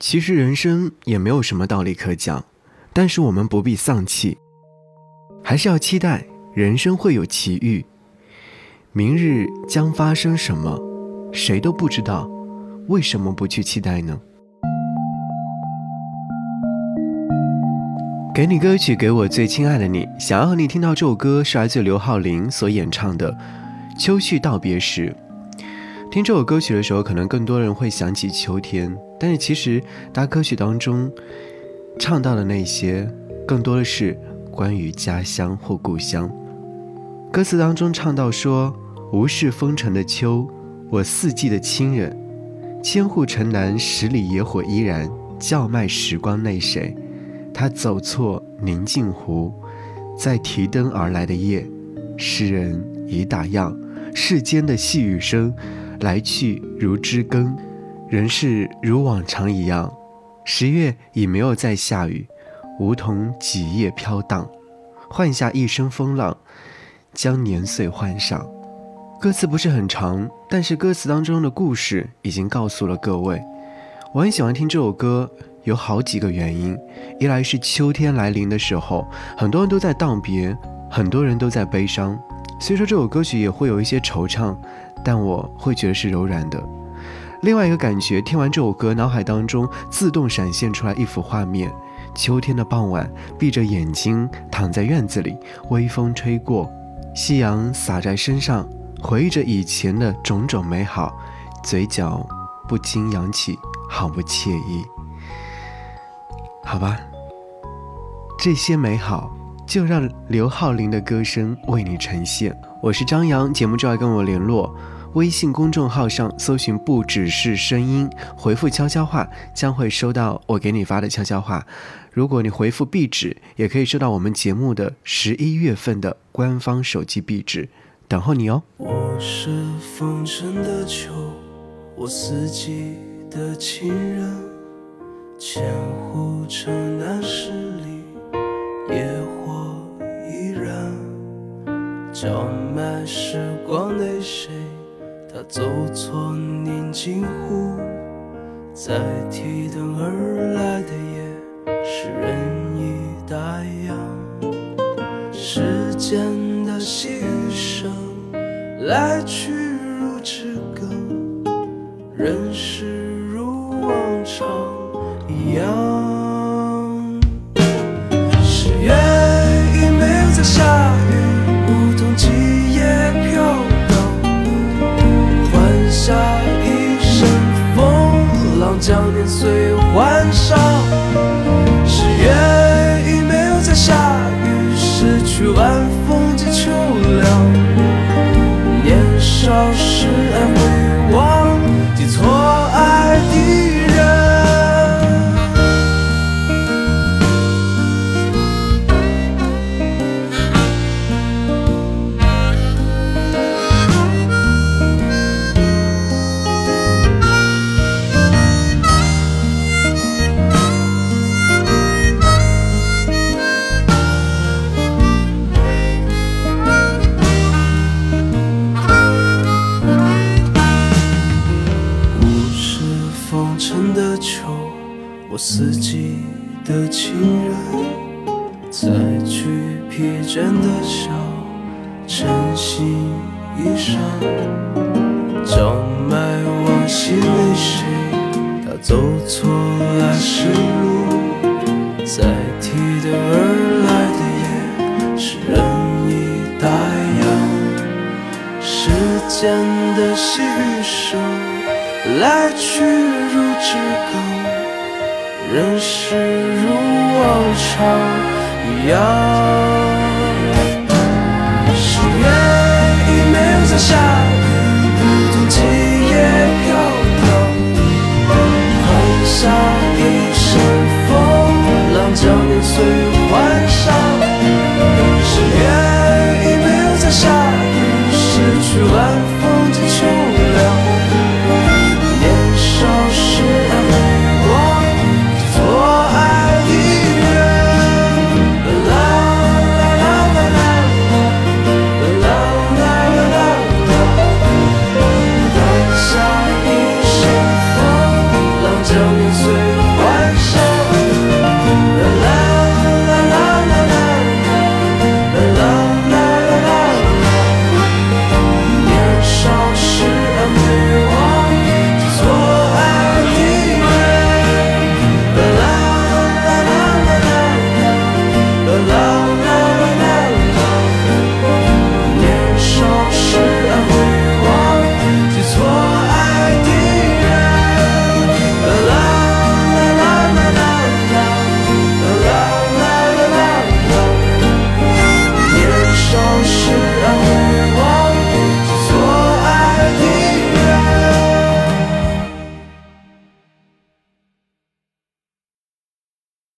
其实人生也没有什么道理可讲，但是我们不必丧气，还是要期待人生会有奇遇。明日将发生什么，谁都不知道，为什么不去期待呢？给你歌曲，给我最亲爱的你。想要和你听到这首歌，是来自刘浩霖所演唱的《秋去道别时》。听这首歌曲的时候，可能更多人会想起秋天，但是其实，大歌曲当中唱到的那些，更多的是关于家乡或故乡。歌词当中唱到说：“无事风尘的秋，我四季的亲人，千户城南十里野火依然，叫卖时光内谁？他走错宁静湖，在提灯而来的夜，诗人已打烊，世间的细雨声。”来去如知更，人世如往常一样。十月已没有再下雨，梧桐几叶飘荡，换下一身风浪，将年岁换上。歌词不是很长，但是歌词当中的故事已经告诉了各位。我很喜欢听这首歌，有好几个原因：一来是秋天来临的时候，很多人都在道别，很多人都在悲伤。虽说这首歌曲也会有一些惆怅。但我会觉得是柔软的。另外一个感觉，听完这首歌，脑海当中自动闪现出来一幅画面：秋天的傍晚，闭着眼睛躺在院子里，微风吹过，夕阳洒在身上，回忆着以前的种种美好，嘴角不禁扬起好不惬意。好吧，这些美好就让刘浩林的歌声为你呈现。我是张扬，节目之外跟我联络，微信公众号上搜寻“不只是声音”，回复悄悄话将会收到我给你发的悄悄话。如果你回复壁纸，也可以收到我们节目的十一月份的官方手机壁纸，等候你哦。我是风尘的秋，我四季的情人，千户城南十里，野火。叫卖时光内谁？他走错宁静湖，在提灯而来的夜，是人已打烊。时间的细雨声，来去如知更，人世如往常一样。失去四季的情人，再去疲倦的笑，晨曦衣裳，叫卖往昔泪水。他走错来时路，在提灯而来的夜，是人已打烊。时间的细雨声，来去如知更。人世如往常一样，